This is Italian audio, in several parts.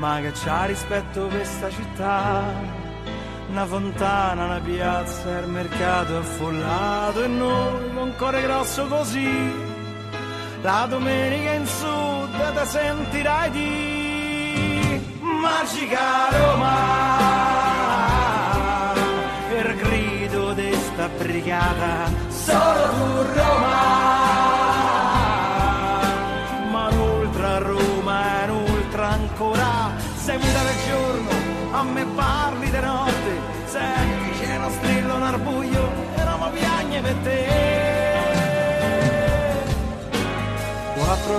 ma che c'ha rispetto questa città. Una fontana, una piazza, il mercato affollato e noi con cuore grosso così. La domenica in sud te sentirai di magica Roma. Per grido di sta brigata solo tu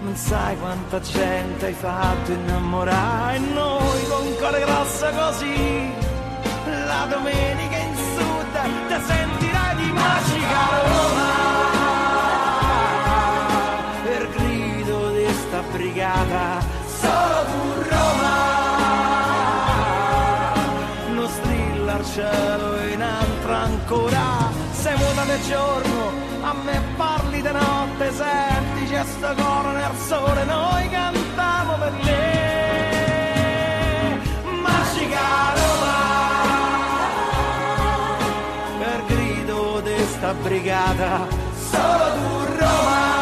Non sai quanta gente hai fatto innamorare e noi con cuore grosso così. La domenica in sud ti sentirai di magica Roma. Per grido di sta brigata, solo tu Roma. Non strilla al cielo in altra ancora sei muta del giorno a me di notte senti c'è sto coro nel sole noi cantiamo per lei magica Roma per grido di sta brigata solo tu Roma.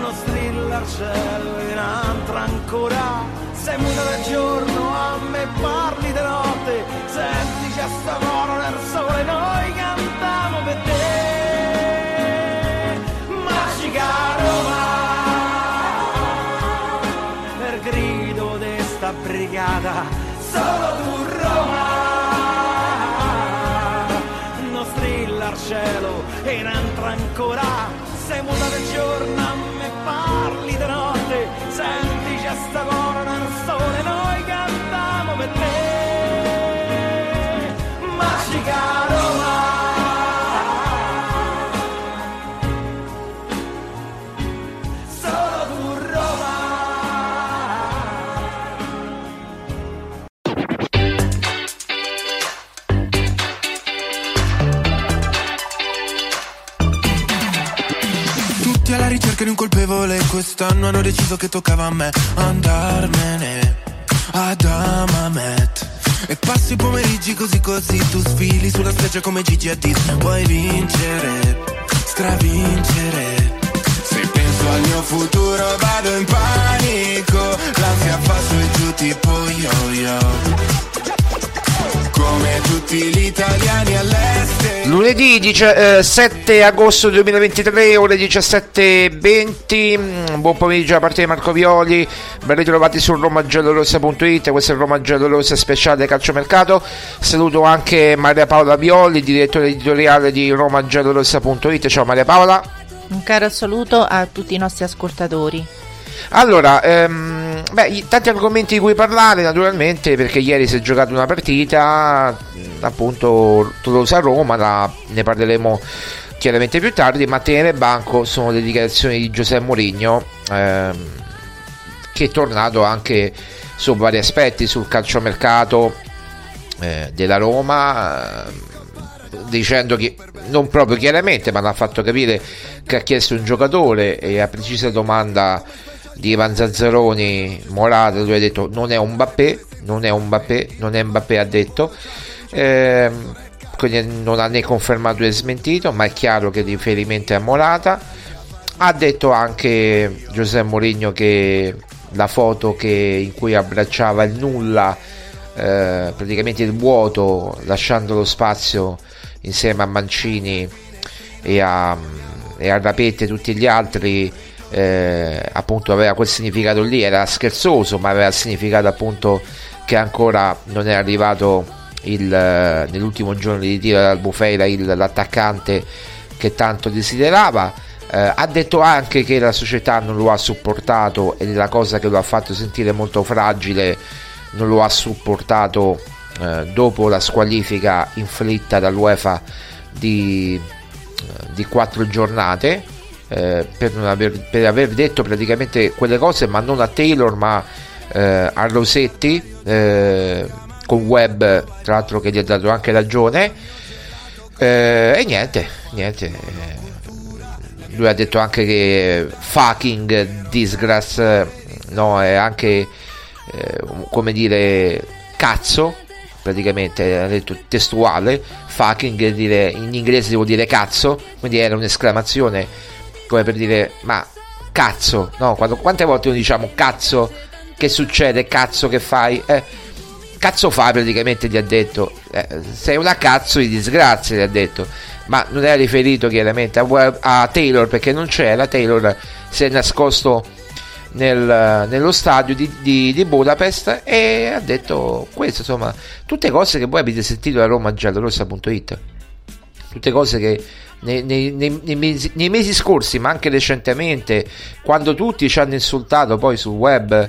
Non strilla al cielo in altra ancora sei muta del giorno a me parli di notte senti c'è sto coro nel sole noi ancora. Sei muta del giorno a me parli di notte. Senti c'è sta coro colpevole Quest'anno hanno deciso che toccava a me Andarmene ad Amamet. E passi i pomeriggi così così Tu sfili sulla spiaggia come Gigi Hadid. Vuoi vincere, stravincere. Se penso al mio futuro vado in panico L'ansia fa su e giù tipo yo-yo come tutti gli italiani all'estero Lunedì dice- eh, 7 agosto 2023, ore 17.20. Mm, Buon pomeriggio da parte di Marco Violi. Ben ritrovati su romagiallorossa.it. Questo è il Roma Giallorossa speciale calciomercato. Saluto anche Maria Paola Violi, direttore editoriale di romagiallorossa.it. Ciao Maria Paola. Un caro saluto a tutti i nostri ascoltatori. Allora, ehm, beh, tanti argomenti di cui parlare naturalmente perché ieri si è giocata una partita, mh, appunto Tolosa-Roma, ne parleremo chiaramente più tardi, ma tenere banco sono le dichiarazioni di Giuseppe Mourinho ehm, che è tornato anche su vari aspetti, sul calciomercato eh, della Roma, eh, dicendo che non proprio chiaramente, ma l'ha fatto capire che ha chiesto un giocatore e a precisa domanda di Ivan Zazzaroni Morata lui ha detto non è un Mbappé, non è un Mbappé, non è Mbappé ha detto. Eh, quindi non ha né confermato né smentito, ma è chiaro che il riferimento è a Morata. Ha detto anche Giuseppe Mourinho che la foto che, in cui abbracciava il nulla, eh, praticamente il vuoto, lasciando lo spazio insieme a Mancini e a, e a Rapete e tutti gli altri, eh, appunto aveva quel significato lì, era scherzoso, ma aveva il significato appunto che ancora non è arrivato il, nell'ultimo giorno di tiro dall'Albufeira l'attaccante che tanto desiderava. Eh, ha detto anche che la società non lo ha supportato e la cosa che lo ha fatto sentire molto fragile non lo ha supportato eh, dopo la squalifica inflitta dall'UEFA di, eh, di quattro giornate eh, per, aver, per, aver, detto praticamente quelle cose ma non a Taylor ma eh, a Rosetti eh, con Web tra l'altro che gli ha dato anche ragione. Eh, e niente niente. Eh, lui ha detto anche che fucking disgrace no è anche eh, come dire cazzo praticamente ha detto testuale fucking dire, in inglese vuol dire cazzo quindi era un'esclamazione come per dire ma cazzo no quando, quante volte noi diciamo cazzo che succede cazzo che fai eh, cazzo fa praticamente gli ha detto eh, sei una cazzo di disgrazia gli ha detto ma non era riferito chiaramente a, a Taylor perché non c'era Taylor si è nascosto nel, nello stadio di, di, di, Budapest e ha detto questo insomma tutte cose che voi avete sentito da Roma giallorossa.it tutte cose che nei, nei, nei, mesi, nei mesi scorsi ma anche recentemente quando tutti ci hanno insultato poi sul web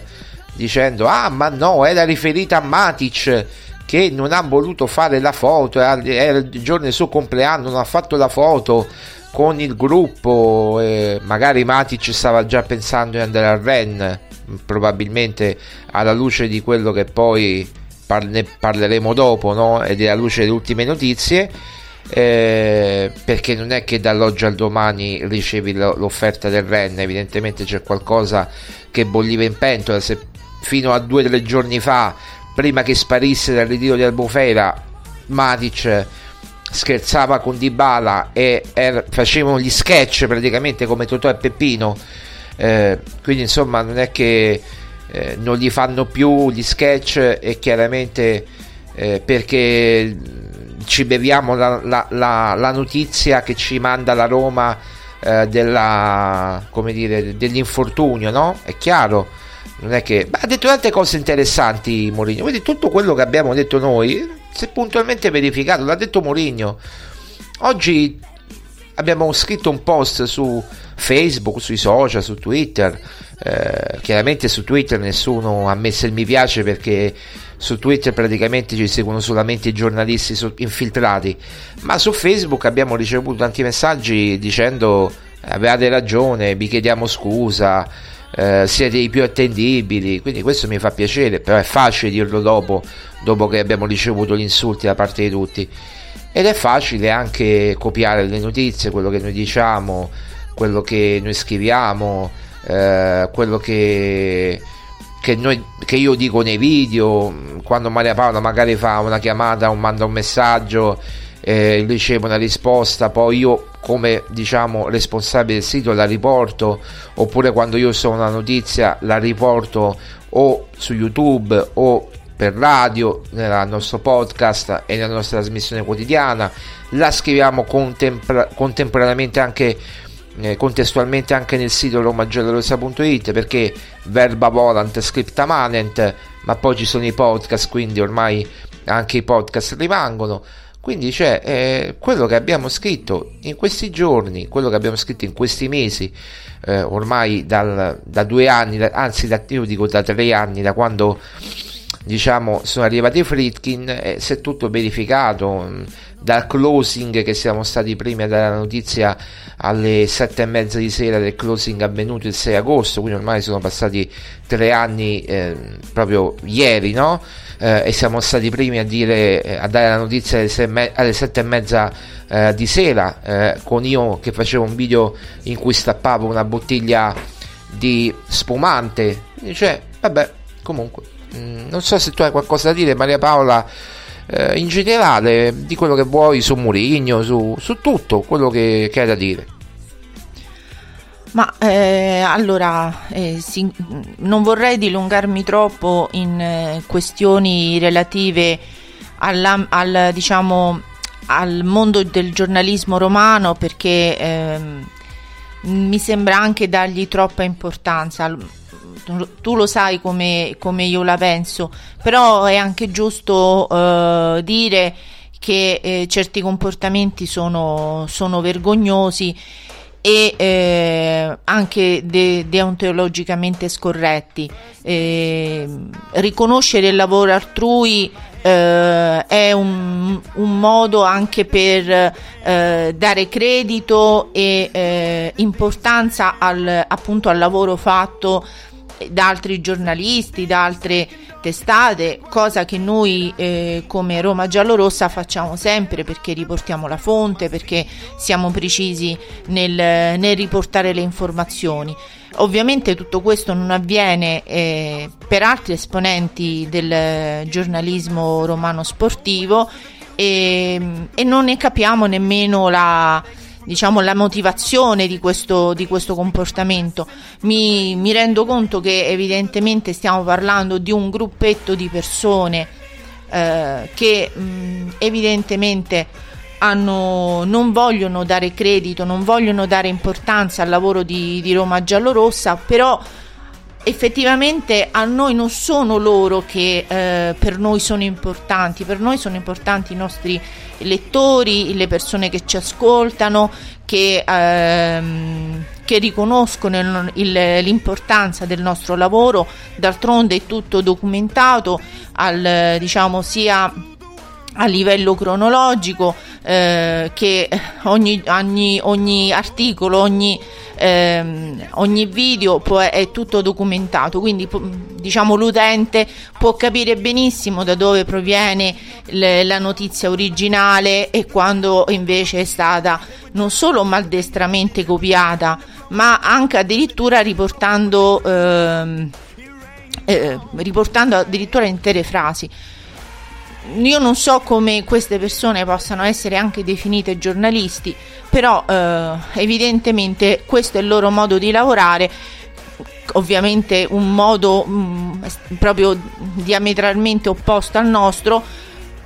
dicendo ah ma no era riferita a Matic che non ha voluto fare la foto era il giorno del suo compleanno non ha fatto la foto con il gruppo eh, magari Matic stava già pensando di andare al Ren probabilmente alla luce di quello che poi ne parleremo dopo no? ed è alla luce delle ultime notizie eh, perché non è che dall'oggi al domani ricevi l'offerta del Ren evidentemente c'è qualcosa che bolliva in pentola se fino a due o tre giorni fa, prima che sparisse dal ritiro di Albufera, Matic scherzava con Dybala e er, facevano gli sketch praticamente come Totò e Peppino. Eh, quindi insomma non è che eh, non gli fanno più gli sketch e chiaramente eh, perché ci beviamo la, la, la, la, notizia che ci manda la Roma eh, della, dire, dell'infortunio, no? È chiaro. Non è che ha detto tante cose interessanti Mourinho. Quindi tutto quello che abbiamo detto noi si è puntualmente verificato l'ha detto Mourinho. Oggi abbiamo scritto un post su Facebook sui social su Twitter eh, chiaramente su Twitter nessuno ha messo il mi piace perché su Twitter praticamente ci seguono solamente i giornalisti infiltrati ma su Facebook abbiamo ricevuto tanti messaggi dicendo avevate ragione vi chiediamo scusa eh, siete i più attendibili, quindi questo mi fa piacere, però è facile dirlo dopo, dopo che abbiamo ricevuto gli insulti da parte di tutti. Ed è facile anche copiare le notizie, quello che noi diciamo, quello che noi scriviamo, eh, quello che, che, noi, che, io dico nei video, quando Maria Paola magari fa una chiamata o manda un messaggio, eh, riceve una risposta, poi io come diciamo responsabile del sito la riporto oppure quando io so una notizia la riporto o su YouTube o per radio nel nostro podcast e nella nostra trasmissione quotidiana. La scriviamo contempra- contemporaneamente anche eh, contestualmente anche nel sito romagiallorosa.it perché verba volant scripta manent ma poi ci sono i podcast quindi ormai anche i podcast rimangono quindi c'è eh, quello che abbiamo scritto in questi giorni, quello che abbiamo scritto in questi mesi, eh, ormai dal, da due anni, da, anzi da, io dico da tre anni, da quando diciamo sono arrivati i Fritkin, eh, si è tutto verificato. Dal closing che siamo stati prima dalla notizia alle sette e mezza di sera del closing avvenuto il 6 agosto, quindi ormai sono passati tre anni eh, proprio ieri, no? Eh, e siamo stati primi a, dire, eh, a dare la notizia alle, alle sette e mezza eh, di sera, eh, con io che facevo un video in cui stappavo una bottiglia di spumante. Cioè, vabbè, comunque, mh, mm, non so se tu hai qualcosa da dire, Maria Paola eh, in generale di quello che vuoi su Murigno, su, su tutto quello che, che hai da dire. Ma eh, allora, eh, sì, non vorrei dilungarmi troppo in eh, questioni relative alla, al, diciamo, al mondo del giornalismo romano perché ehm, mi sembra anche dargli troppa importanza tu lo sai come, come io la penso, però è anche giusto uh, dire che eh, certi comportamenti sono, sono vergognosi e eh, anche de- deontologicamente scorretti. Eh, riconoscere il lavoro altrui eh, è un, un, modo anche per eh, dare credito e eh, importanza al, appunto al lavoro fatto da altri giornalisti, da altre testate, cosa che noi eh, come Roma Giallorossa facciamo sempre perché riportiamo la fonte, perché siamo precisi nel, nel riportare le informazioni. Ovviamente tutto questo non avviene eh, per altri esponenti del giornalismo romano sportivo e, e non ne capiamo nemmeno la, diciamo, la motivazione di questo, di questo comportamento. Mi, mi, rendo conto che evidentemente stiamo parlando di un gruppetto di persone eh, che mh, evidentemente hanno, non vogliono dare credito, non vogliono dare importanza al lavoro di, di Roma Giallorossa, però effettivamente a noi non sono loro che eh, per noi sono importanti, per noi sono importanti i nostri lettori, le persone che ci ascoltano, che, ehm, che riconoscono il, il, l'importanza del nostro lavoro, d'altronde è tutto documentato al, diciamo, sia a livello cronologico eh, che ogni, ogni, ogni articolo, ogni ehm, ogni video può, è tutto documentato, quindi diciamo l'utente può capire benissimo da dove proviene le, la notizia originale e quando invece è stata non solo maldestramente copiata, ma anche addirittura riportando, ehm, eh, riportando addirittura intere frasi io non so come queste persone possano essere anche definite giornalisti, però eh, evidentemente questo è il loro modo di lavorare ovviamente un modo mh, mm, proprio diametralmente opposto al nostro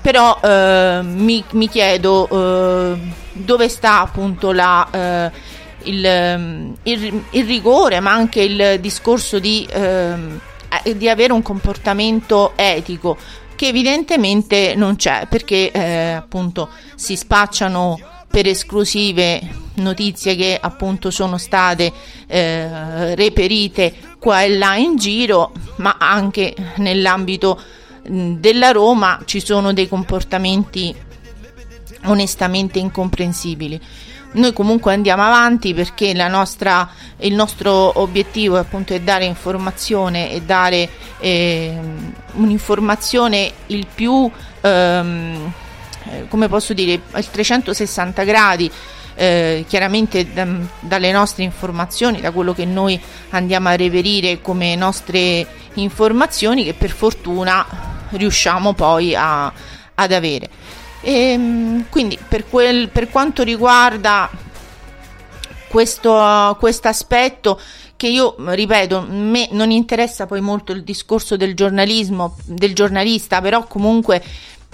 però eh, mi, mi, chiedo eh, dove sta appunto la, eh, il, il, il, rigore ma anche il discorso di, ehm, eh, di avere un comportamento etico che evidentemente non c'è perché eh, appunto si spacciano per esclusive notizie che appunto sono state eh, reperite qua e là in giro, ma anche nell'ambito della Roma ci sono dei comportamenti onestamente incomprensibili. Noi comunque andiamo avanti perché nostra, il nostro obiettivo appunto è dare informazione e dare eh, un'informazione il più, ehm, eh, come posso dire, al 360 gradi. Eh, chiaramente da, dalle nostre informazioni, da quello che noi andiamo a reperire come nostre informazioni che per fortuna riusciamo poi a, ad avere. E, ehm, quindi per, quel, per quanto riguarda questo aspetto che io ripeto, me non interessa poi molto il discorso del giornalismo, del giornalista, però comunque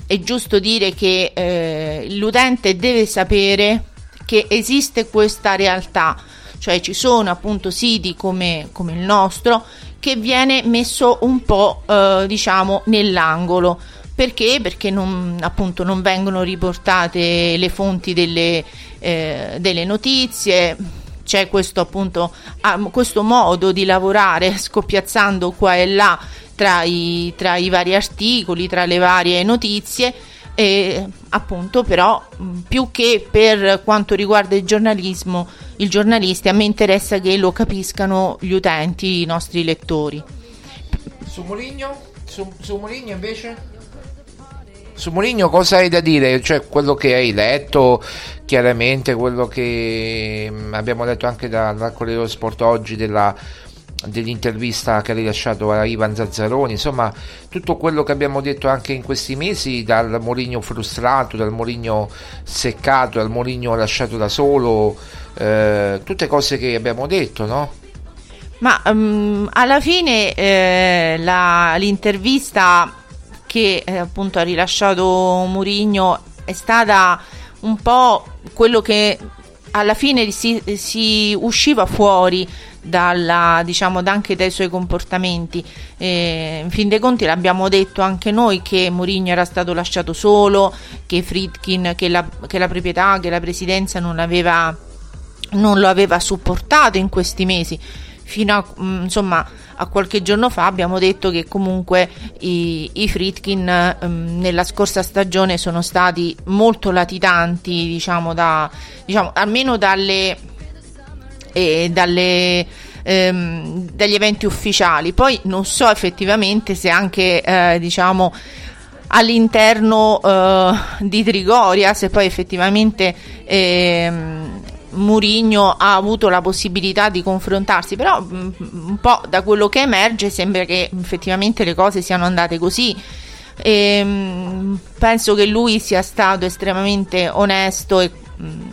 è giusto dire che eh, l'utente deve sapere che esiste questa realtà, cioè ci sono appunto siti come, come il nostro che viene messo un po' eh, diciamo nell'angolo perché? Perché non, appunto non vengono riportate le fonti delle, eh, delle notizie, c'è questo appunto questo modo di lavorare scoppiazzando qua e là tra i, tra i vari articoli, tra le varie notizie. E appunto, però, più che per quanto riguarda il giornalismo, il giornalista, a me interessa che lo capiscano gli utenti, i nostri lettori. Su Moligno? Su, su Moligno invece? Su Moligno cosa hai da dire? Cioè quello che hai letto, chiaramente quello che mm, abbiamo letto anche dal da Corriere dello Sport oggi della, dell'intervista che ha rilasciato a Ivan Zazzaroni, insomma tutto quello che abbiamo detto anche in questi mesi, dal Moligno frustrato, dal Moligno seccato, dal Moligno lasciato da solo, eh, tutte cose che abbiamo detto, no? Ma um, alla fine eh, la, l'intervista che eh, appunto ha rilasciato Murigno è stata un po' quello che alla fine si, si usciva fuori dalla, diciamo, anche dai suoi comportamenti. Eh, in fin dei conti l'abbiamo detto anche noi che Mourinho era stato lasciato solo, che Fritkin, che la, che la proprietà, che la presidenza non, aveva, non lo aveva supportato in questi mesi. Fino a, mm, insomma, a qualche giorno fa abbiamo detto che comunque i, i Fritkin um, nella scorsa stagione sono stati molto latitanti, diciamo, da, diciamo almeno dalle, eh, dalle ehm, dagli eventi ufficiali. Poi non so effettivamente se anche eh, diciamo all'interno eh, di Trigoria, se poi effettivamente ehm, Murigno ha avuto la possibilità di confrontarsi, però mm, un po' da quello che emerge sembra che effettivamente le cose siano andate così. E, ehm, penso che lui sia stato estremamente onesto e, mm,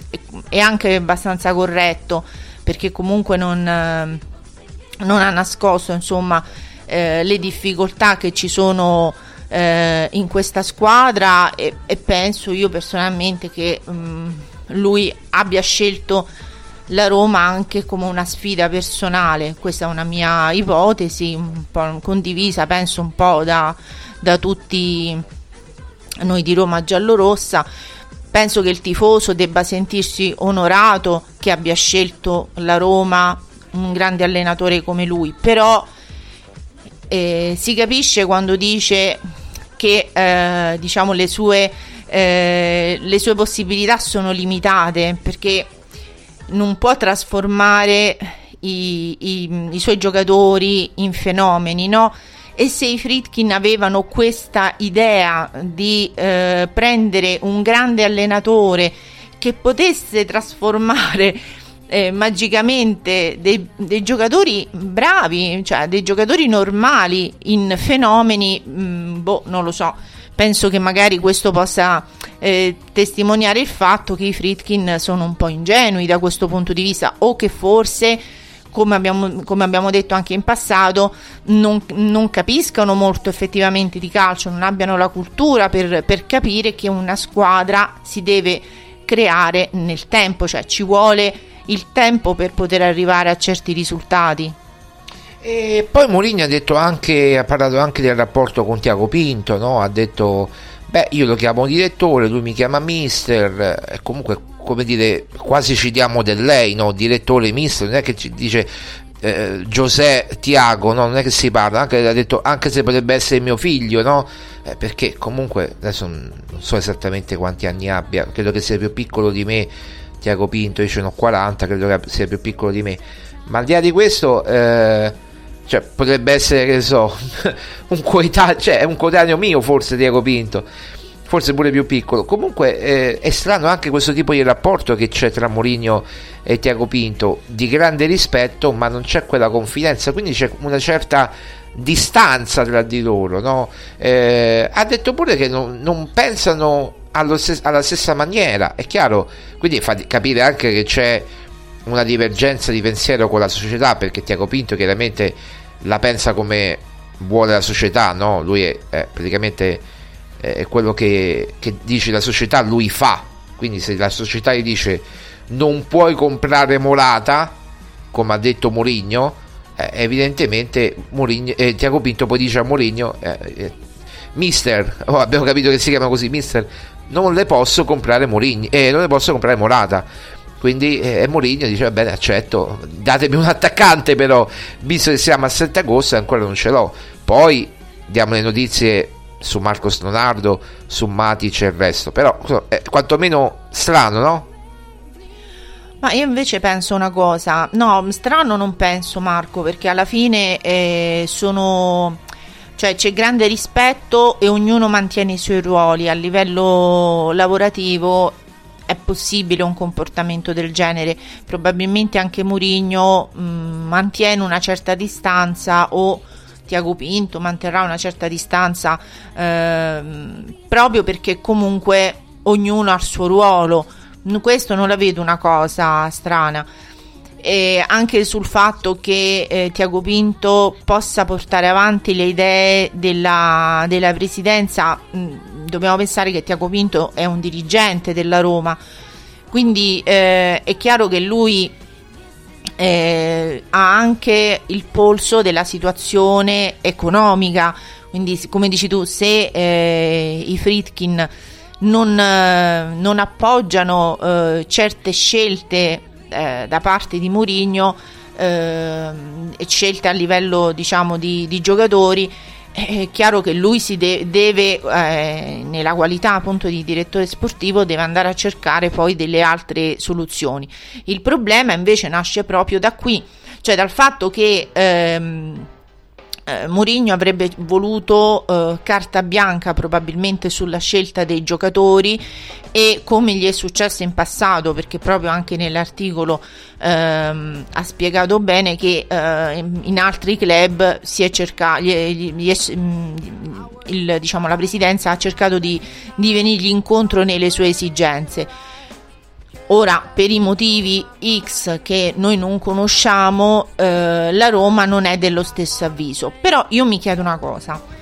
e anche abbastanza corretto perché comunque non, non ha nascosto insomma, eh, le difficoltà che ci sono eh, in questa squadra e, e, penso io personalmente che mh, mm, lui abbia scelto la Roma anche come una sfida personale. Questa è una mia ipotesi, un po' condivisa, penso un po' da, da tutti noi di Roma giallorossa. Penso che il tifoso debba sentirsi onorato che abbia scelto la Roma, un grande allenatore come lui, però eh, si capisce quando dice che eh, diciamo le sue eh, le sue possibilità sono limitate perché non può trasformare i, i, i suoi giocatori in fenomeni, no? E se i Fritkin avevano questa idea di eh, prendere un grande allenatore che potesse trasformare eh, magicamente dei, dei, giocatori bravi, cioè dei giocatori normali in fenomeni, mh, mm, boh, non lo so penso che magari questo possa eh, testimoniare il fatto che i Fritkin sono un po' ingenui da questo punto di vista o che forse come abbiamo, come abbiamo, detto anche in passato, non, non, capiscano molto effettivamente di calcio, non abbiano la cultura per, per, capire che una squadra si deve creare nel tempo, cioè ci vuole il tempo per poter arrivare a certi risultati. E poi Mourinho ha anche, ha parlato anche del rapporto con Tiago Pinto, no? ha detto, beh io lo chiamo direttore, lui mi chiama mister, e comunque come dire, quasi ci diamo del lei, no? direttore, mister, non è che ci dice eh, Giuseppe Tiago, no? non è che si parla, anche, ha detto anche se potrebbe essere mio figlio, no? Eh, perché comunque adesso non so esattamente quanti anni abbia, credo che sia più piccolo di me, Tiago Pinto, io ce ne ho 40, credo che sia più piccolo di me, ma al di là di questo... Eh, cioè, potrebbe essere, che so, un coetaneo, cioè, un coetaneo mio forse Diego Pinto, forse pure più piccolo. Comunque eh, è strano anche questo tipo di rapporto che c'è tra Mourinho e Tiago Pinto, di grande rispetto, ma non c'è quella confidenza, quindi c'è una certa distanza tra di loro. No? Eh, ha detto pure che non, non pensano stes- alla stessa maniera, è chiaro, quindi fa capire anche che c'è una divergenza di pensiero con la società perché Tiago Pinto chiaramente la pensa come vuole la società, no? Lui è, è praticamente è quello che, che, dice la società, lui fa. Quindi se la società gli dice non puoi comprare Morata, come ha detto Mourinho, eh, evidentemente Mourinho, eh, Tiago Pinto poi dice a Mourinho, eh, eh, mister, oh, abbiamo capito che si chiama così, mister, non le posso comprare Mourinho, eh, non le posso comprare Morata quindi eh, Mourinho dice va bene accetto datemi un attaccante però visto che siamo a 7 agosto ancora non ce l'ho poi diamo le notizie su Marcos Leonardo, su Matic e il resto, però è quantomeno strano, no? Ma io invece penso una cosa, no, strano non penso Marco, perché alla fine eh, sono, cioè c'è grande rispetto e ognuno mantiene i suoi ruoli a livello lavorativo. È possibile un comportamento del genere? Probabilmente anche Murigno mm, mantiene una certa distanza o Tiago Pinto manterrà una certa distanza ehm, proprio perché comunque ognuno ha il suo ruolo questo non la vedo una cosa strana. E anche sul fatto che eh, Tiago Pinto possa portare avanti le idee della, della presidenza, mh, mm, dobbiamo pensare che Tiago Pinto è un dirigente della Roma, quindi eh, è chiaro che lui eh, ha anche il polso della situazione economica, quindi come dici tu, se eh, i Fritkin non, eh, non appoggiano eh, certe scelte eh, da parte di Mourinho, eh, scelte a livello diciamo di, di giocatori, è chiaro che lui si de- deve, eh, nella qualità appunto di direttore sportivo, deve andare a cercare poi delle altre soluzioni. Il problema invece nasce proprio da qui, cioè dal fatto che ehm, eh, Mourinho avrebbe voluto eh, carta bianca probabilmente sulla scelta dei giocatori e come gli è successo in passato perché proprio anche nell'articolo ehm, ha spiegato bene che eh, in altri club si è cercato gli, gli è, mm, il, diciamo, la presidenza ha cercato di, di venirgli incontro nelle sue esigenze Ora, per i motivi X che noi non conosciamo, eh, la Roma non è dello stesso avviso. Però io mi chiedo una cosa.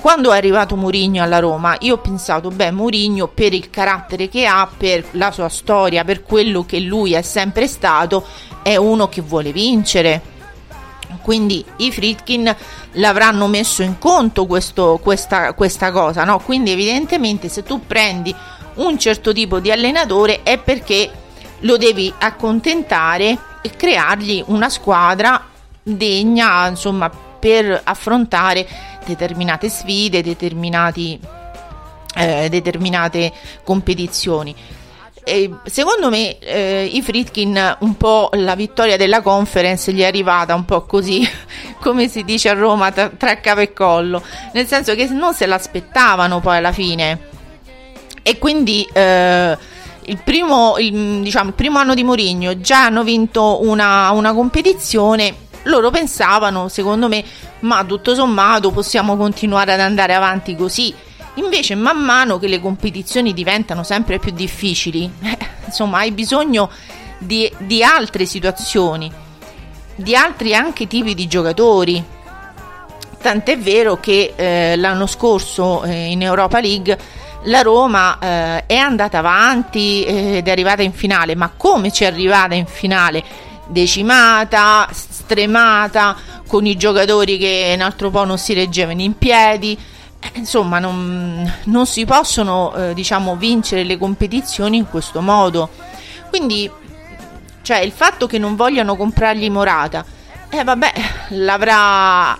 Quando è arrivato Mourinho alla Roma, io ho pensato, beh, Mourinho per il carattere che ha, per la sua storia, per quello che lui è sempre stato, è uno che vuole vincere. Quindi i Fritkin l'avranno messo in conto questo, questa, questa cosa, no? Quindi evidentemente se tu prendi un certo tipo di allenatore è perché lo devi accontentare e creargli una squadra degna, insomma, per affrontare determinate sfide, determinati, eh, determinate competizioni. E secondo me eh, i Fritkin un po' la vittoria della conference gli è arrivata un po' così come si dice a Roma tra, tra capo e collo nel senso che non se l'aspettavano poi alla fine e quindi eh, il, primo, il, diciamo, il primo anno di Mourinho già hanno vinto una, una competizione loro pensavano, secondo me, ma tutto sommato possiamo continuare ad andare avanti così. Invece, man mano che le competizioni diventano sempre più difficili, eh, insomma, hai bisogno di, di, altre situazioni, di altri anche tipi di giocatori. Tant'è vero che eh, l'anno scorso eh, in Europa League la Roma eh, è andata avanti eh, ed è arrivata in finale, ma come ci è arrivata in finale? Decimata, stremata, con i giocatori che un altro po' non si reggevano in piedi. Eh, insomma, non, non, si possono eh, diciamo, vincere le competizioni in questo modo. Quindi, cioè, il fatto che non vogliano comprargli Morata, eh vabbè, l'avrà,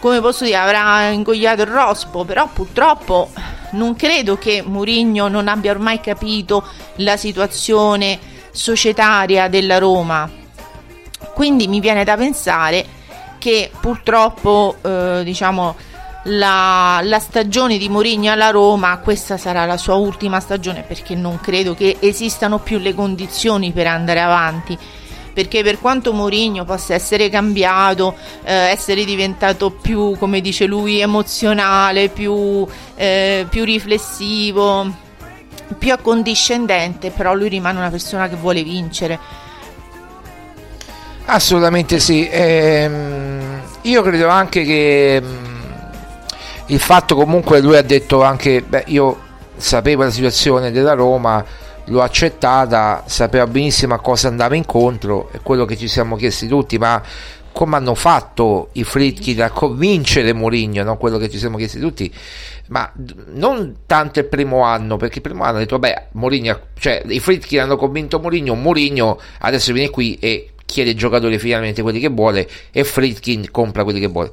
come posso dire, avrà ingoiato il rospo, però purtroppo non credo che Mourinho non abbia ormai capito la situazione societaria della Roma. Quindi mi viene da pensare che purtroppo eh, diciamo, la, la, stagione di Mourinho alla Roma, questa sarà la sua ultima stagione perché non credo che esistano più le condizioni per andare avanti perché per quanto Mourinho possa essere cambiato, eh, essere diventato più, come dice lui, emozionale, più, eh, più riflessivo, più accondiscendente, però lui rimane una persona che vuole vincere. Assolutamente sì. Ehm, io credo anche che mm, il fatto comunque lui ha detto anche, beh, io sapevo la situazione della Roma l'ho accettata, sapeva benissimo a cosa andava incontro, è quello che ci siamo chiesti tutti, ma come hanno fatto i Fritkin a convincere Mourinho, no? quello che ci siamo chiesti tutti, ma non tanto il primo anno, perché il primo anno ha detto, beh, Mourinho, cioè i Fritkin hanno convinto Mourinho, Mourinho adesso viene qui e chiede ai giocatori finalmente quelli che vuole e Fritkin compra quelli che vuole.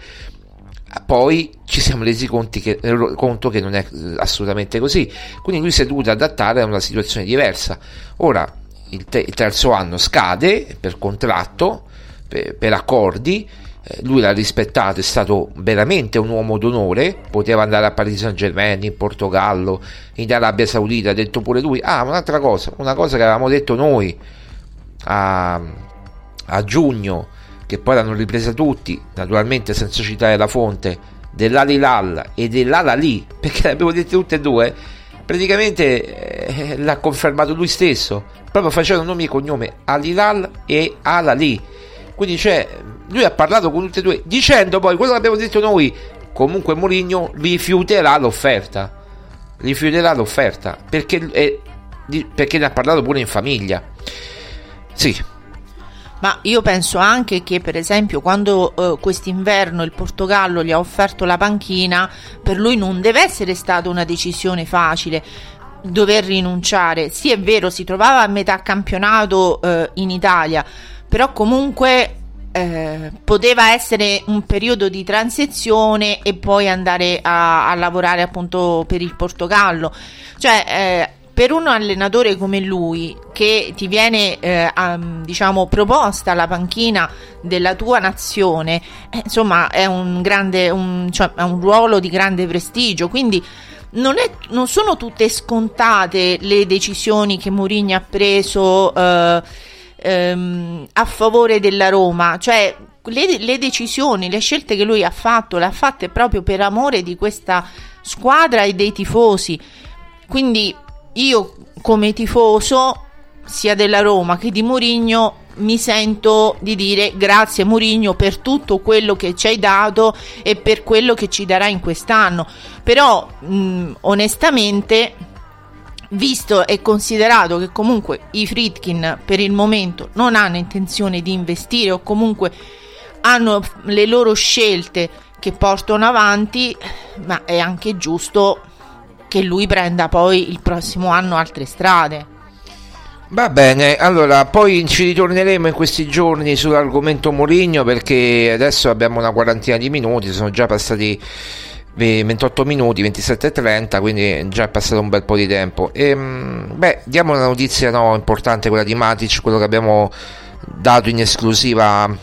Poi ci siamo resi che, conto che non è assolutamente così. Quindi lui si è dovuto adattare a una situazione diversa. Ora il, te- il terzo anno scade per contratto, per, per accordi. Eh, lui l'ha rispettato, è stato veramente un uomo d'onore. Poteva andare a Paris Saint Germain, in Portogallo, in Arabia Saudita. Ha detto pure lui: Ah, un'altra cosa, una cosa che avevamo detto noi a, a giugno che poi l'hanno ripresa tutti, naturalmente senza citare la fonte, dell'Alilal e dell'Alali, perché le abbiamo dette tutte e due, praticamente eh, l'ha confermato lui stesso, proprio facendo nome e cognome Alilal e Alali. Quindi cioè, lui ha parlato con tutte e due, dicendo poi quello che abbiamo detto noi, comunque Mourinho rifiuterà l'offerta. Rifiuterà l'offerta perché, eh, perché ne ha parlato pure in famiglia. Sì, ma io penso anche che, per esempio, quando eh, quest'inverno il Portogallo gli ha offerto la panchina, per lui non deve essere stata una decisione facile dover rinunciare. Sì, è vero, si trovava a metà campionato eh, in Italia, però comunque eh, poteva essere un periodo di transizione e poi andare a, a lavorare appunto per il Portogallo. Cioè, eh, per un allenatore come lui che ti viene eh, um, diciamo proposta la panchina della tua nazione eh, insomma è un grande un, cioè, è un ruolo di grande prestigio. Quindi non, è, non, sono tutte scontate le decisioni che Mourinho ha preso eh, ehm, a favore della Roma. Cioè le, le decisioni, le scelte che lui ha fatto le ha fatte proprio per amore di questa squadra e dei tifosi. Quindi io come tifoso sia della Roma che di Mourinho mi sento di dire grazie Mourinho per tutto quello che ci hai dato e per quello che ci darà in quest'anno. Però mh, onestamente visto e considerato che comunque i Fritkin per il momento non hanno intenzione di investire o comunque hanno le loro scelte che portano avanti, ma è anche giusto che lui prenda poi il prossimo anno altre strade. Va bene, allora poi ci ritorneremo in questi giorni sull'argomento Moligno perché adesso abbiamo una quarantina di minuti, sono già passati 28 minuti, 27 e 30, quindi già è passato un bel po' di tempo. E, ehm, beh, diamo una notizia no, importante, quella di Matic, quello che abbiamo dato in esclusiva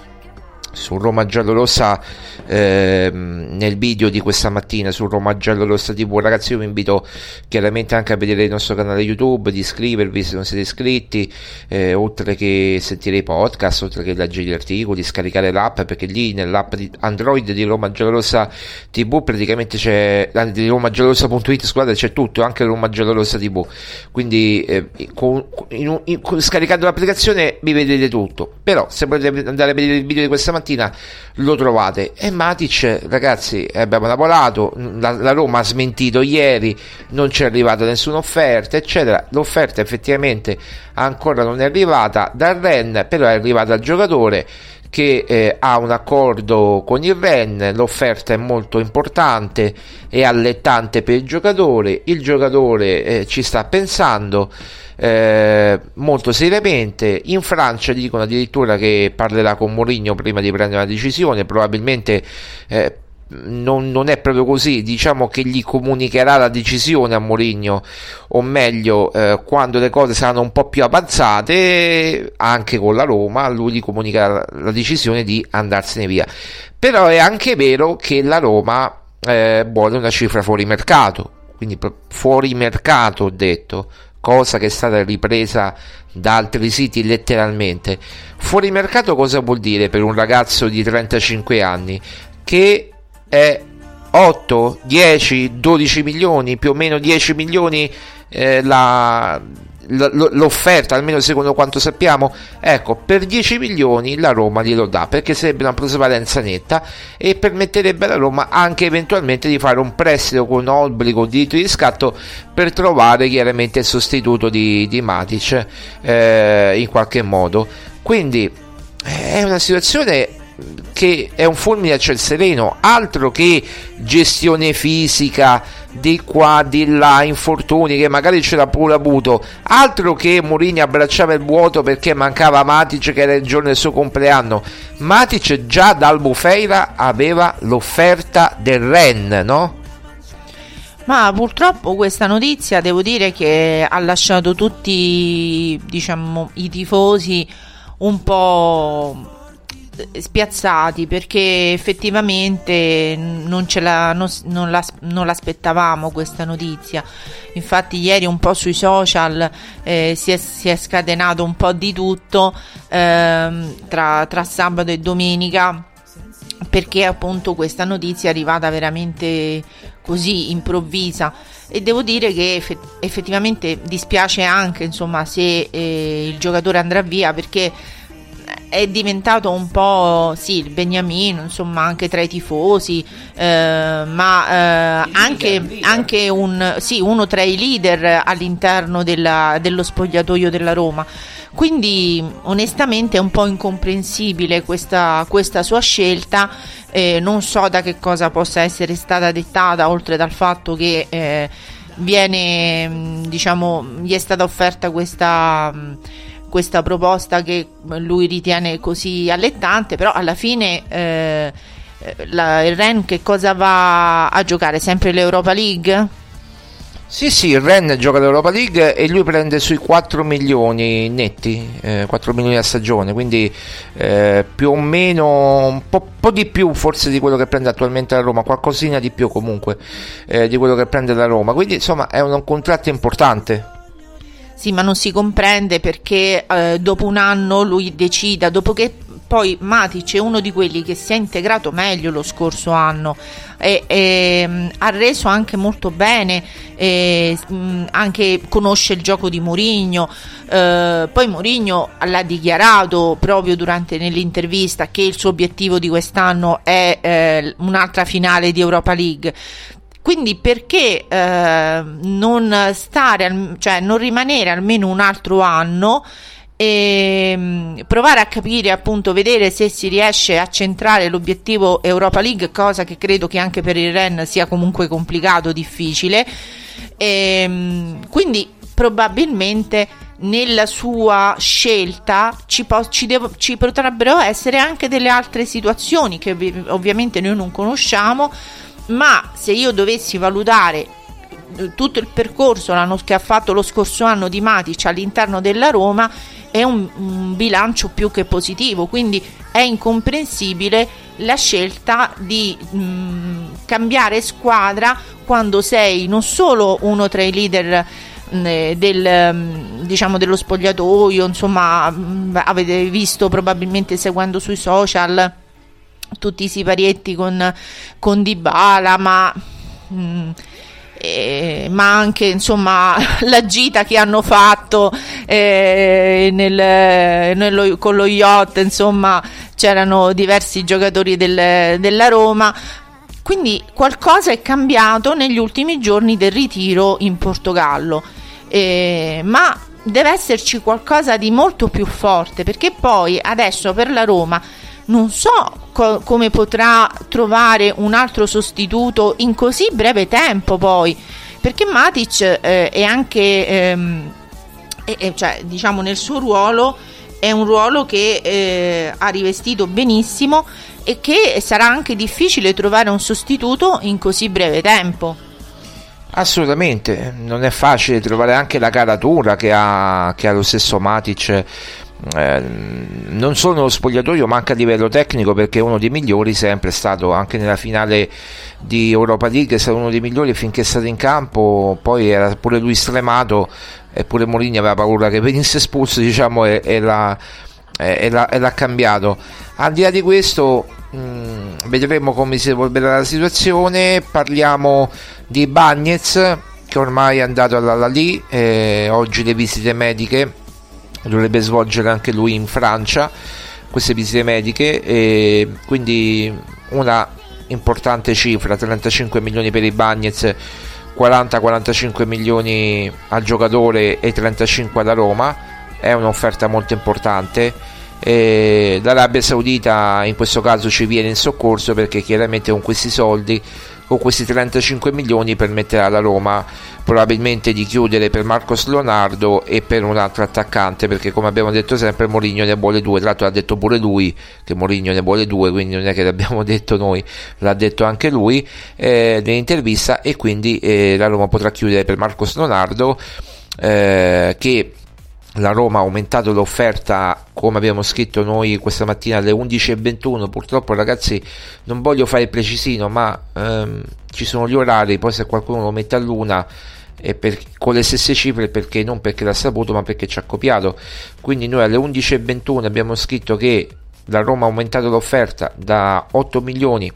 su Roma Giallorossa eh, nel video di questa mattina su Roma Giallorossa TV ragazzi io vi invito chiaramente anche a vedere il nostro canale YouTube di iscrivervi se non siete iscritti eh, oltre che sentire i podcast oltre che leggere gli articoli scaricare l'app perché lì nell'app di Android di Roma Giallorossa TV praticamente c'è di Roma Giallorossa.it scusate c'è tutto anche Roma Giallorossa TV quindi eh, con, in, in, scaricando l'applicazione vi vedete tutto. Però se volete andare a vedere il video di questa mattina lo trovate. E Matic, ragazzi, abbiamo lavorato, la, la Roma ha smentito ieri, non ci è arrivata nessuna offerta, eccetera. L'offerta effettivamente ancora non è arrivata dal Ren, però è arrivata al giocatore che eh, ha un accordo con il Ren, l'offerta è molto importante e allettante per il giocatore, il giocatore eh, ci sta pensando eh, molto seriamente. In Francia dicono addirittura che parlerà con Mourinho prima di prendere una decisione, probabilmente eh, non, non, è proprio così, diciamo che gli comunicherà la decisione a Mourinho, o meglio, eh, quando le cose saranno un po' più avanzate, anche con la Roma, lui gli comunicherà la decisione di andarsene via. Però è anche vero che la Roma eh, vuole una cifra fuori mercato, quindi fuori mercato ho detto, cosa che è stata ripresa da altri siti letteralmente. Fuori mercato cosa vuol dire per un ragazzo di 35 anni? Che è 8, 10, 12 milioni, più o meno 10 milioni eh, la, l'offerta, almeno secondo quanto sappiamo, ecco, per 10 milioni la Roma glielo dà perché sarebbe una plusvalenza netta e permetterebbe alla Roma anche eventualmente di fare un prestito con obbligo di diritto di scatto per trovare chiaramente il sostituto di, di Matic eh, in qualche modo. Quindi è una situazione che è un fulmine a ciel sereno, altro che gestione fisica di qua, di là, infortuni che magari ce l'ha pure avuto, altro che Mourinho abbracciava il vuoto perché mancava Matic che era il giorno del suo compleanno. Matic già dal Bufeira aveva l'offerta del Ren, no? Ma purtroppo questa notizia devo dire che ha lasciato tutti diciamo, i tifosi un po' spiazzati perché effettivamente non, la, non, non, la, non, l'aspettavamo questa notizia. Infatti, ieri un po' sui social eh, si, è, si, è, scatenato un po' di tutto eh, tra, tra sabato e domenica perché appunto questa notizia è arrivata veramente così improvvisa e devo dire che effettivamente dispiace anche insomma se eh, il giocatore andrà via perché è diventato un po' sì il beniamino insomma anche tra i tifosi eh, ma eh, anche, anche un, sì, uno tra i leader all'interno della, dello spogliatoio della Roma. Quindi onestamente è un po' incomprensibile questa, questa sua scelta eh, non so da che cosa possa essere stata dettata oltre dal fatto che eh, viene diciamo gli è stata offerta questa questa proposta che lui ritiene così allettante, però alla fine eh, la, il Ren che cosa va a giocare? Sempre l'Europa League? Sì, sì, il Ren gioca l'Europa League e lui prende sui 4 milioni netti, eh, 4 milioni a stagione, quindi eh, più o meno un po', po', di più forse di quello che prende attualmente la Roma, qualcosina di più comunque eh, di quello che prende la Roma, quindi insomma è un, un contratto importante. Sì, ma non si comprende perché eh, dopo un anno lui decida, dopo che poi Matic è uno di quelli che si è integrato meglio lo scorso anno e, e mm, ha reso anche molto bene e, mm, anche conosce il gioco di Mourinho eh, poi Mourinho l'ha dichiarato proprio durante nell'intervista che il suo obiettivo di quest'anno è eh, un'altra finale di Europa League quindi perché eh, non stare, cioè non rimanere almeno un altro anno e mm, provare a capire, appunto, vedere se si riesce a centrare l'obiettivo Europa League, cosa che credo che anche per il Ren sia comunque complicato, difficile. E, mm, quindi probabilmente nella sua scelta ci, po- ci, devo- ci potrebbero essere anche delle altre situazioni che ovviamente noi non conosciamo ma se io dovessi valutare eh, tutto il percorso che ha fatto lo scorso anno di Matic all'interno della Roma è un, un, bilancio più che positivo, quindi è incomprensibile la scelta di mh, mm, cambiare squadra quando sei non solo uno tra i leader mh, mm, del, mh, mm, diciamo dello spogliatoio, insomma avete visto probabilmente seguendo sui social tutti i siparietti con, con Dybala, ma... Mm, eh, ma anche insomma la gita che hanno fatto eh, nel, nello, con lo yacht insomma c'erano diversi giocatori del, della Roma. Quindi qualcosa è cambiato negli ultimi giorni del ritiro in Portogallo. Eh, ma deve esserci qualcosa di molto più forte perché poi adesso per la Roma non so co- come potrà trovare un altro sostituto in così breve tempo poi, perché Matic eh, è anche, ehm, è, è, cioè, diciamo nel suo ruolo, è un ruolo che eh, ha rivestito benissimo e che sarà anche difficile trovare un sostituto in così breve tempo. Assolutamente, non è facile trovare anche la caratura che ha, che ha lo stesso Matic eh, non solo nello spogliatoio ma anche a livello tecnico perché è uno dei migliori sempre stato anche nella finale di Europa League è stato uno dei migliori finché è stato in campo poi era pure lui stremato e pure Mourinho aveva paura che venisse espulso diciamo e, e, l'ha, e, l'ha, e l'ha cambiato. Al di là di questo mh, mm, vedremo come si evolverà la situazione. Parliamo di Bagnez che ormai è andato alla lì eh, oggi le visite mediche dovrebbe svolgere anche lui in Francia queste visite mediche e quindi una importante cifra 35 milioni per i Bagnets 40-45 milioni al giocatore e 35 alla Roma è un'offerta molto importante. Eh, l'Arabia Saudita in questo caso ci viene in soccorso perché chiaramente con questi soldi con questi 35 milioni permetterà alla Roma probabilmente di chiudere per Marcos Leonardo e per un altro attaccante perché come abbiamo detto sempre Mourinho ne vuole due. Tra l'altro ha detto pure lui che Mourinho ne vuole due quindi non è che l'abbiamo detto noi l'ha detto anche lui eh, nell'intervista e quindi eh, la Roma potrà chiudere per Marcos Leonardo eh, che la Roma ha aumentato l'offerta come abbiamo scritto noi questa mattina alle 11.21 purtroppo ragazzi non voglio fare il precisino ma ehm, ci sono gli orari poi se qualcuno lo mette a luna per, con le stesse cifre perché non perché l'ha saputo ma perché ci ha copiato. Quindi noi alle 11.21 abbiamo scritto che la Roma ha aumentato l'offerta da 8 milioni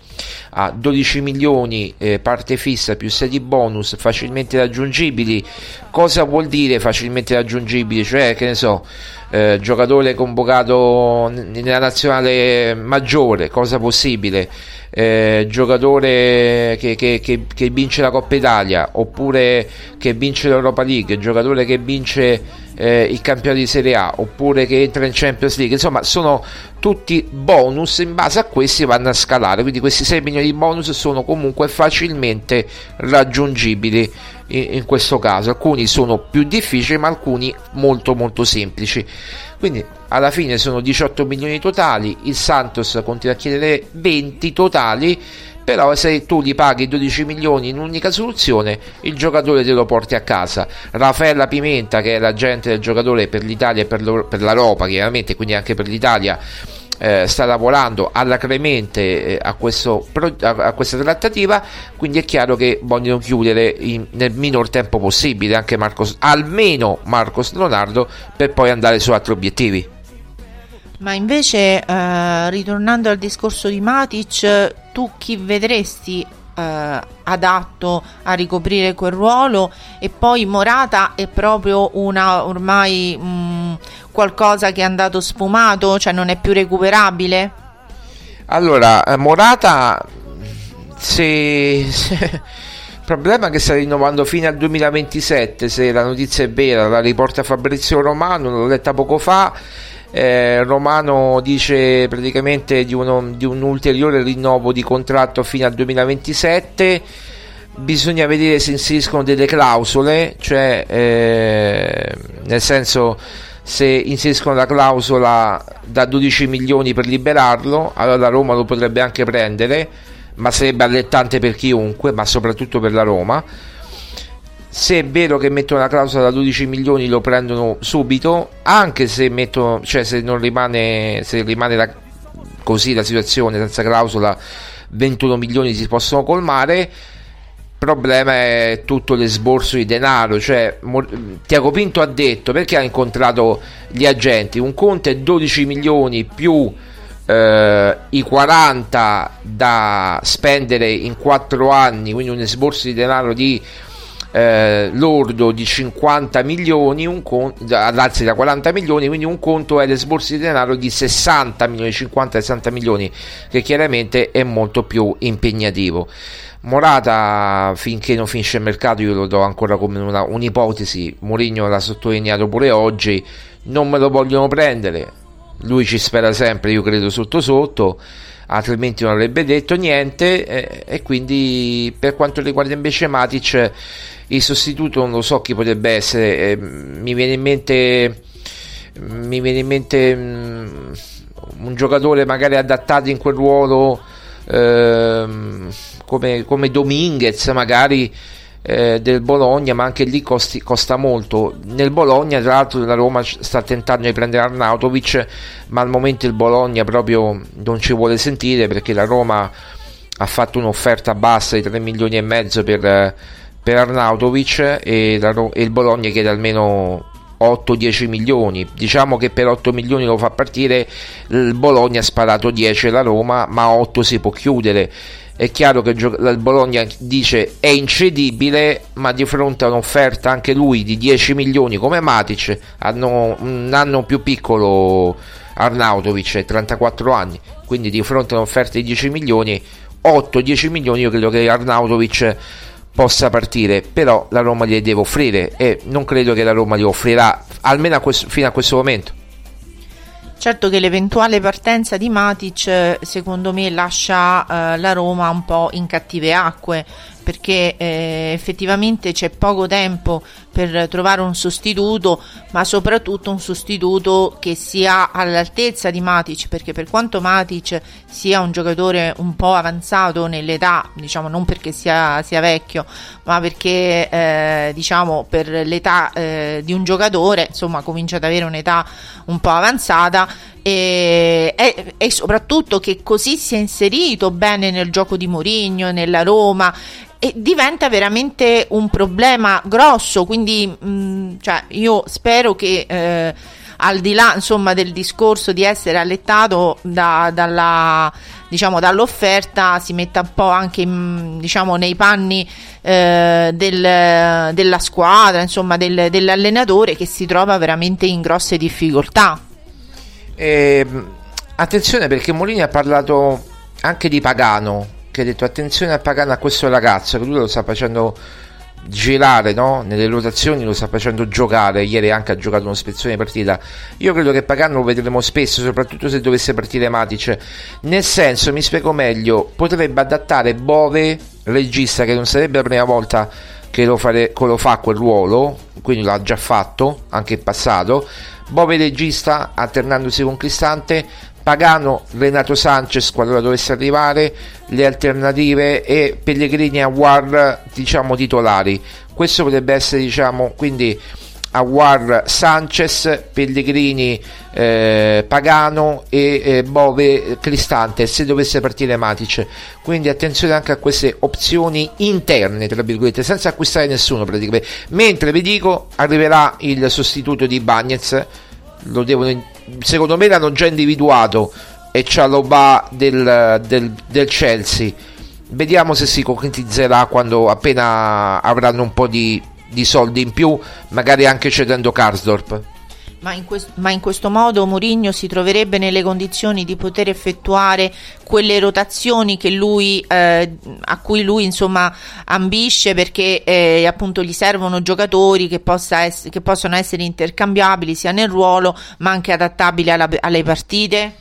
a 12 milioni eh, parte fissa più 6 di bonus facilmente raggiungibili. Cosa vuol dire facilmente raggiungibili? Cioè che ne so eh, giocatore convocato nella nazionale maggiore cosa possibile? Eh, giocatore che, che, che, che, vince la Coppa Italia oppure che vince l'Europa League, giocatore che vince eh, il campionato di Serie A oppure che entra in Champions League, insomma sono tutti bonus in base a questi vanno a scalare, quindi questi 6 milioni di bonus sono comunque facilmente raggiungibili in, in questo caso, alcuni sono più difficili ma alcuni molto molto semplici. Quindi alla fine sono 18 milioni totali, il Santos continua a chiedere 20 totali, però se tu li paghi 12 milioni in un'unica soluzione, il giocatore te lo porti a casa. Raffaella Pimenta, che è l'agente del giocatore per l'Italia e per l'Europa, chiaramente, quindi anche per l'Italia, eh, sta lavorando alacremente eh, a, questo, a, questa trattativa, quindi è chiaro che vogliono chiudere in, nel minor tempo possibile anche Marcos, almeno Marcos Leonardo per poi andare su altri obiettivi. Ma invece, eh, ritornando al discorso di Matic, tu chi vedresti eh, adatto a ricoprire quel ruolo e poi Morata è proprio una ormai mh, mm, qualcosa che è andato sfumato, cioè non è più recuperabile? Allora, eh, Morata se, se il problema è che sta rinnovando fino al 2027 se la notizia è vera, la riporta Fabrizio Romano, l'ho letta poco fa eh, Romano dice praticamente di, uno, di un ulteriore rinnovo di contratto fino al 2027 bisogna vedere se inseriscono delle clausole cioè eh, nel senso se inseriscono la clausola da 12 milioni per liberarlo allora la Roma lo potrebbe anche prendere ma sarebbe allettante per chiunque ma soprattutto per la Roma se è vero che mettono la clausola da 12 milioni lo prendono subito anche se mettono cioè se non rimane se rimane la, così la situazione senza clausola 21 milioni si possono colmare. Problema è tutto l'esborso di denaro cioè Tiago Pinto ha detto perché ha incontrato gli agenti? Un conto è 12 milioni più eh, i 40 da spendere in 4 anni quindi un esborso di denaro di eh, lordo di 50 milioni, un conto, anzi da 40 milioni, quindi un conto è l'esborso di denaro di 60 milioni, 50-60 milioni, che chiaramente è molto più impegnativo. Morata finché non finisce il mercato io lo do ancora come una, un'ipotesi, Mourinho l'ha sottolineato pure oggi, non me lo vogliono prendere, lui ci spera sempre, io credo sotto sotto, altrimenti non avrebbe detto niente eh, e quindi per quanto riguarda invece Matic il sostituto non lo so chi potrebbe essere eh, mi viene in mente mi viene in mente um, un giocatore magari adattato in quel ruolo eh, come, come Dominguez magari eh, del Bologna ma anche lì costi, costa molto nel Bologna tra l'altro la Roma sta tentando di prendere Arnautovic ma al momento il Bologna proprio non ci vuole sentire perché la Roma ha fatto un'offerta bassa di 3 milioni e mezzo per per Arnautovic e, la, e il Bologna chiede almeno 8-10 milioni. Diciamo che per 8 milioni lo fa partire, il Bologna ha sparato 10 alla Roma, ma 8 si può chiudere. È chiaro che il Bologna dice è incedibile, ma di fronte a un'offerta anche lui di 10 milioni come Matic, hanno un anno più piccolo Arnautovic, 34 anni, quindi di fronte a un'offerta di 10 milioni, 8-10 milioni io credo che Arnautovic possa partire, però la Roma gli deve offrire e non credo che la Roma gli offrirà almeno a questo, fino a questo momento. Certo che l'eventuale partenza di Matic secondo me lascia eh, la Roma un po' in cattive acque perché eh, effettivamente c'è poco tempo per trovare un sostituto, ma soprattutto un sostituto che sia all'altezza di Matic, perché per quanto Matic sia un giocatore un po' avanzato nell'età, diciamo non perché sia, sia vecchio, ma perché eh, diciamo per l'età eh, di un giocatore, insomma comincia ad avere un'età un po' avanzata, e, e, e, soprattutto che così si è inserito bene nel gioco di Mourinho, nella Roma e diventa veramente un problema grosso, quindi mh, mm, cioè, io spero che eh, al di là insomma, del discorso di essere allettato da, dalla, diciamo, dall'offerta si metta un po' anche diciamo, nei panni eh, del, della squadra, insomma, del, dell'allenatore che si trova veramente in grosse difficoltà. Eh, attenzione perché Molini ha parlato anche di Pagano che ha detto attenzione a Pagano a questo ragazzo che lui lo sta facendo girare no? nelle rotazioni lo sta facendo giocare. Ieri anche ha giocato un'ispezione di partita. Io credo che Pagano lo vedremo spesso soprattutto se dovesse partire Matic. Nel senso mi spiego meglio potrebbe adattare Bove regista che non sarebbe la prima volta che lo, fare, che lo fa quel ruolo quindi l'ha già fatto anche in passato Bove regista alternandosi con Cristante Pagano, Renato Sanchez qualora dovesse arrivare, le alternative e Pellegrini e Awar diciamo titolari. Questo potrebbe essere diciamo quindi Awar Sanchez, Pellegrini eh, Pagano e eh, Bove Cristante se dovesse partire Matic. Quindi attenzione anche a queste opzioni interne, tra virgolette, senza acquistare nessuno praticamente. Mentre vi dico arriverà il sostituto di Bagnez, devono secondo me l'hanno già individuato e Cialoba del, del, del Chelsea. Vediamo se si concretizzerà quando appena avranno un po' di, di soldi in più, magari anche cedendo Karsdorp. Ma in, quest- ma in, questo modo Mourinho si troverebbe nelle condizioni di poter effettuare quelle rotazioni lui, eh, a cui lui insomma ambisce perché eh, appunto gli servono giocatori che, ess- che, possono essere intercambiabili sia nel ruolo ma anche adattabili alla- alle partite?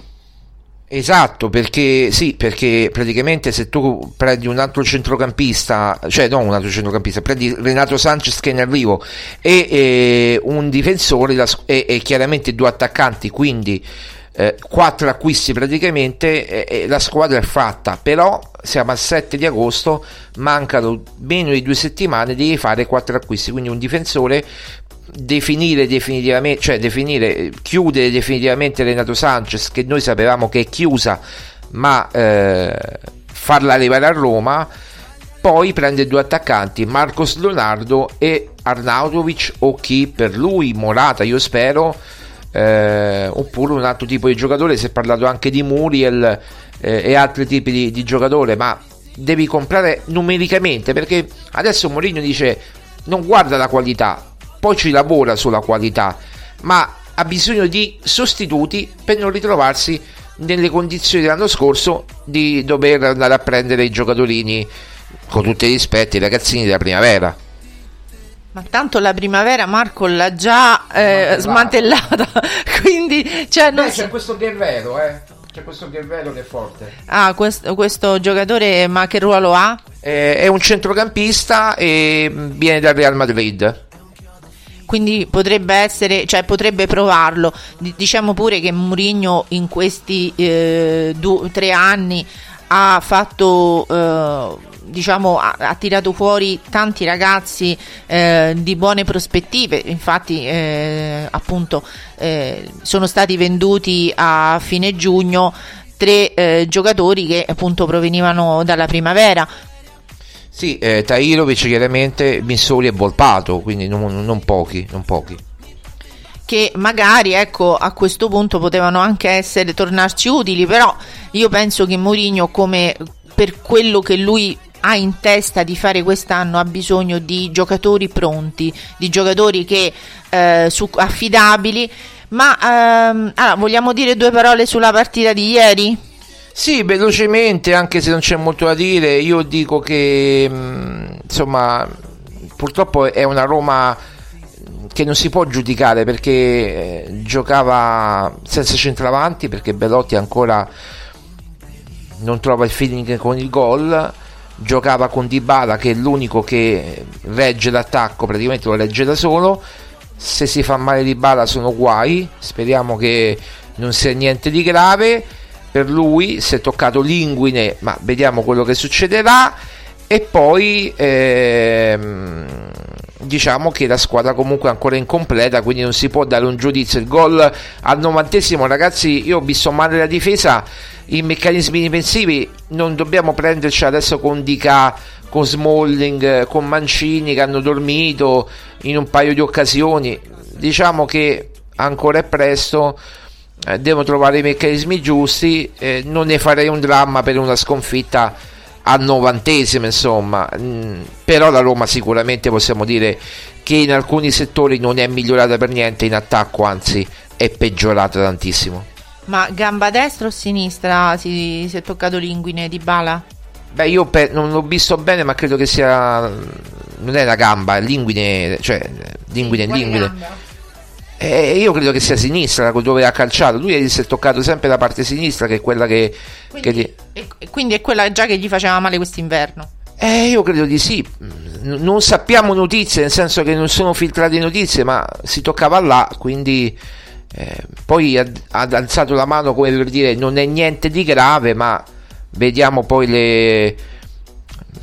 Esatto, perché sì, perché praticamente se tu prendi un altro centrocampista, cioè non un altro centrocampista, prendi Renato Sanchez che è in arrivo e, e un difensore e, e, chiaramente due attaccanti, quindi eh, quattro acquisti praticamente, e, la squadra è fatta, però siamo al 7 di agosto, mancano meno di due settimane, devi fare quattro acquisti, quindi un difensore definire definitivamente, cioè definire, chiudere definitivamente Renato Sanchez, che noi sapevamo che è chiusa, ma eh, farla arrivare a Roma. Poi prende due attaccanti, Marcos Leonardo e Arnautovic o chi per lui, Morata, io spero, eh, oppure un altro tipo di giocatore. Si è parlato anche di Muriel eh, e altri tipi di, di giocatore, ma devi comprare numericamente perché adesso Mourinho dice non guarda la qualità, poi ci lavora sulla qualità, ma ha bisogno di sostituti per non ritrovarsi nelle condizioni dell'anno scorso di dover andare a prendere i giocatorini con tutti i rispetti, i ragazzini della primavera. Ma tanto la primavera Marco l'ha già eh, smantellata, quindi cioè, Beh, c'è questo Guerrero, eh. C'è questo Guerrero che è forte. Ah, questo, questo giocatore, ma che ruolo ha? Eh, è un centrocampista e viene dal Real Madrid quindi potrebbe essere, cioè potrebbe provarlo. diciamo pure che Mourinho in questi eh, due, tre anni ha fatto eh, diciamo ha, ha, tirato fuori tanti ragazzi eh, di buone prospettive infatti eh, appunto eh, sono stati venduti a fine giugno tre eh, giocatori che appunto provenivano dalla primavera sì, eh, Tairovic chiaramente Missoli e Volpato, quindi non, non, pochi, non pochi. Che magari ecco, a questo punto potevano anche essere tornarci utili, però io penso che Mourinho, come per quello che lui ha in testa di fare quest'anno, ha bisogno di giocatori pronti, di giocatori che, eh, su, affidabili. Ma ehm, allora, vogliamo dire due parole sulla partita di ieri? Sì, velocemente, anche se non c'è molto da dire, io dico che mm, insomma purtroppo è una Roma che non si può giudicare perché eh, giocava senza centravanti perché Belotti ancora non trova il feeling con il gol giocava con Dybala che è l'unico che regge l'attacco praticamente lo regge da solo. Se si fa male Dybala sono guai speriamo che non sia niente di grave per lui si è toccato l'inguine ma vediamo quello che succederà. E poi ehm, diciamo che la squadra comunque è ancora incompleta quindi non si può dare un giudizio. Il gol al novantesimo ragazzi io ho visto male la difesa i meccanismi difensivi non dobbiamo prenderci adesso con Dica con Smalling con Mancini che hanno dormito in un paio di occasioni. Diciamo che ancora è presto eh, devono trovare i meccanismi giusti eh, non ne farei un dramma per una sconfitta al novantesimo insomma mm, però la Roma sicuramente possiamo dire che in alcuni settori non è migliorata per niente in attacco anzi è peggiorata tantissimo ma gamba destra o sinistra si, si è toccato l'inguine di Bala? Beh, io per, non l'ho visto bene, ma credo che sia. Non è la gamba, è l'inguine. Cioè, l'inguine, sì, l'inguine. Eh, io credo che sia sinistra dove ha calciato. Lui si è toccato sempre la parte sinistra, che è quella che. Quindi, che gli... e, quindi è quella già che gli faceva male quest'inverno. Eh, io credo di sì. Non sappiamo notizie, nel senso che non sono filtrate notizie, ma si toccava là, quindi eh, poi ha, ha, alzato la mano come per dire non è niente di grave, ma vediamo poi le,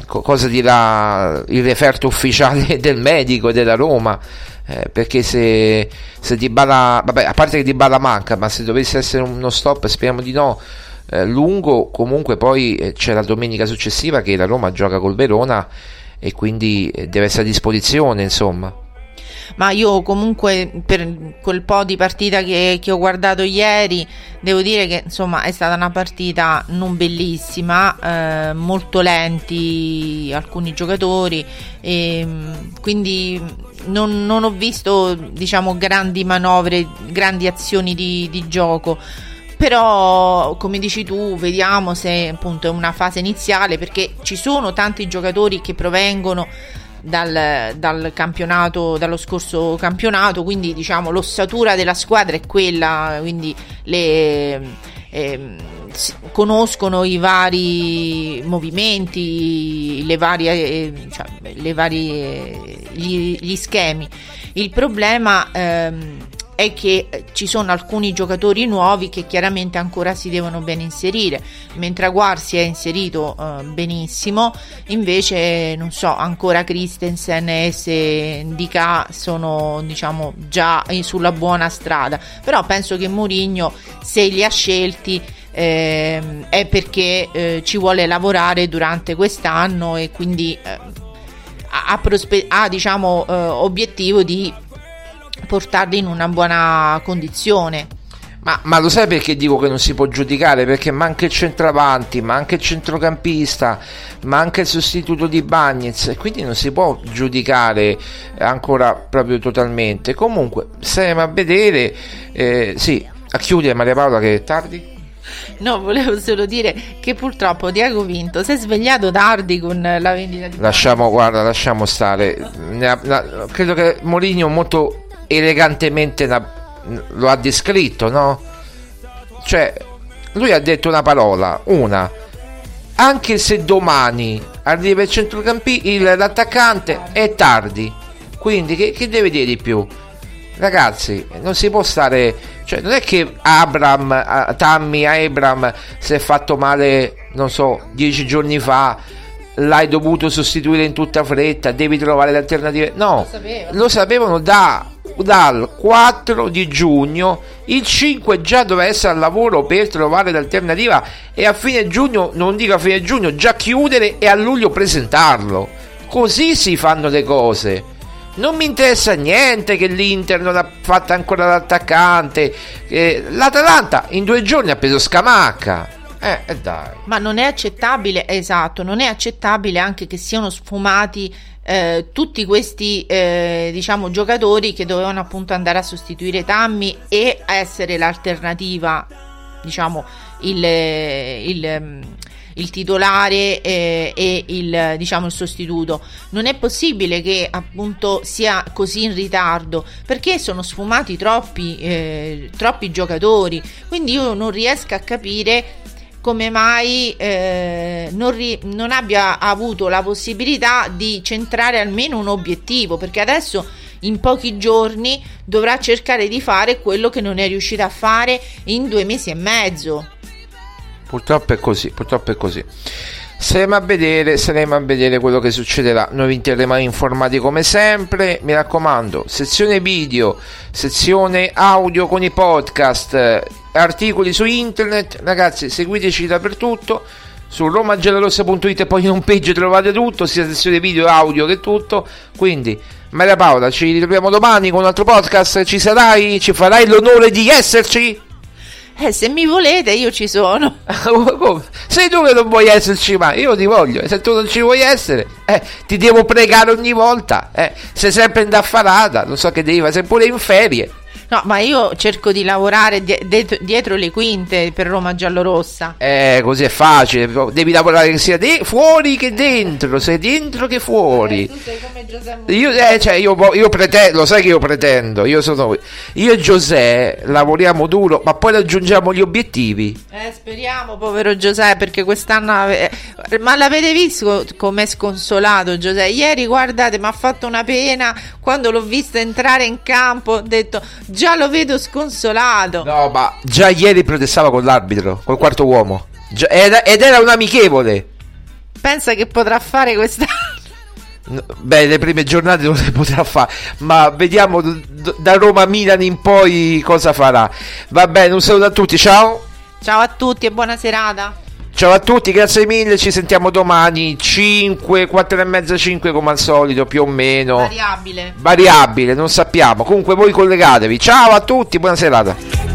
cosa dirà il referto ufficiale del medico della Roma. Eh, perché se, se Di Bala, vabbè, a parte che Di Bala manca, ma se dovesse essere uno stop, speriamo di no. Eh, lungo, comunque poi eh, c'è la domenica successiva che la Roma gioca col Verona e quindi eh, deve essere a disposizione, insomma ma io comunque per quel po' di partita che, che ho guardato ieri devo dire che insomma è stata una partita non bellissima, eh, molto lenti alcuni giocatori e quindi non, non ho visto diciamo grandi manovre, grandi azioni di, di gioco. Però come dici tu vediamo se appunto è una fase iniziale perché ci sono tanti giocatori che provengono dal, dal, campionato, dallo scorso campionato, quindi diciamo l'ossatura della squadra è quella, quindi le, eh, conoscono i vari movimenti, le varie, eh, cioè, le varie gli, gli, schemi. Il problema ehm, è che eh, ci sono alcuni giocatori nuovi che chiaramente ancora si devono ben inserire, mentre Aguar si è inserito eh, benissimo, invece non so, ancora Christensen e Sendika sono diciamo già sulla buona strada, però penso che Mourinho se li ha scelti eh, è perché eh, ci vuole lavorare durante quest'anno e quindi eh, ha, prospe- ha diciamo eh, obiettivo di portarli in una buona condizione. Ma, ma, lo sai perché dico che non si può giudicare? Perché manca il centravanti, manca il centrocampista, manca il sostituto di Bagnez e quindi non si può giudicare ancora proprio totalmente. Comunque, staremo a vedere. Eh, sì, a chiudere Maria Paola che è tardi. No, volevo solo dire che purtroppo Diego Vinto si è svegliato tardi con la vendita di Lasciamo, guarda, lasciamo stare. credo che Moligno molto elegantemente lo ha descritto, no? Cioè, lui ha detto una parola, una. Anche se domani arriva il centrocampista, l'attaccante è tardi. Quindi che, che, deve dire di più? Ragazzi, non si può stare. Cioè, non è che Abram, Tammy Abram si è fatto male, non so, dieci giorni fa l'hai dovuto sostituire in tutta fretta, devi trovare le alternative. No, lo, lo sapevano da dal 4 di giugno, il 5 già doveva essere al lavoro per trovare l'alternativa e a fine giugno, non dico a fine giugno, già chiudere e a luglio presentarlo. Così si fanno le cose. Non mi interessa niente che l'Inter non ha fatto ancora l'attaccante. Eh, L'Atalanta in due giorni ha preso Scamacca. Eh, eh, dai. Ma non è accettabile, esatto, non è accettabile anche che siano sfumati eh, tutti questi eh, diciamo giocatori che dovevano appunto andare a sostituire Tammy e essere l'alternativa diciamo il, il, il titolare eh, e il, diciamo, il sostituto. Non è possibile che appunto sia così in ritardo perché sono sfumati troppi, eh, troppi giocatori. Quindi io non riesco a capire come mai eh, non, ri- non abbia avuto la possibilità di centrare almeno un obiettivo perché adesso in pochi giorni dovrà cercare di fare quello che non è riuscita a fare in due mesi e mezzo. Purtroppo è così, purtroppo è così. Saremo a vedere, saremo a vedere quello che succederà. Noi vi terremo informati come sempre. Mi raccomando, sezione video, sezione audio con i podcast, articoli su internet. Ragazzi, seguiteci dappertutto. Su romagiallorossa.it e poi in un page trovate tutto, sia sezione video, audio che tutto. Quindi, Maria Paola, ci ritroviamo domani con un altro podcast. Ci sarai? Ci farai l'onore di esserci? Eh, se mi volete, io ci sono. Sei tu che non vuoi esserci mai, io ti voglio. Se tu non ci vuoi essere, eh, ti devo pregare ogni volta. Eh. Sei sempre in daffarata, non so che devi fare, sei pure in ferie. No, ma io cerco di lavorare dietro, dietro le quinte per Roma giallorossa. Eh, così è facile. Devi lavorare sia de- fuori che dentro, sia dentro che fuori. Eh, tu sei come Giuseppe Io, eh, cioè, io, io pretendo, lo sai che io pretendo. Io, sono, io e Giuseppe lavoriamo duro, ma poi raggiungiamo gli obiettivi. Eh, speriamo, povero Giuseppe, perché quest'anno. Ma l'avete visto com'è sconsolato Giuseppe? Ieri, guardate, mi ha fatto una pena quando l'ho visto entrare in campo. Ho detto Già lo vedo sconsolato. No, ma già ieri protestava con l'arbitro, col quarto uomo. Ed, ed, era un amichevole. Pensa che potrà fare quest'anno. No, beh, le prime giornate non le potrà fare, ma vediamo da Roma a Milan in poi cosa farà. Va bene, un saluto a tutti, ciao. Ciao a tutti e buona serata. Ciao a tutti, grazie mille, ci sentiamo domani 5, 4 e mezza, 5 come al solito, più o meno. Variabile. Variabile, non sappiamo. Comunque voi collegatevi. Ciao a tutti, buona serata.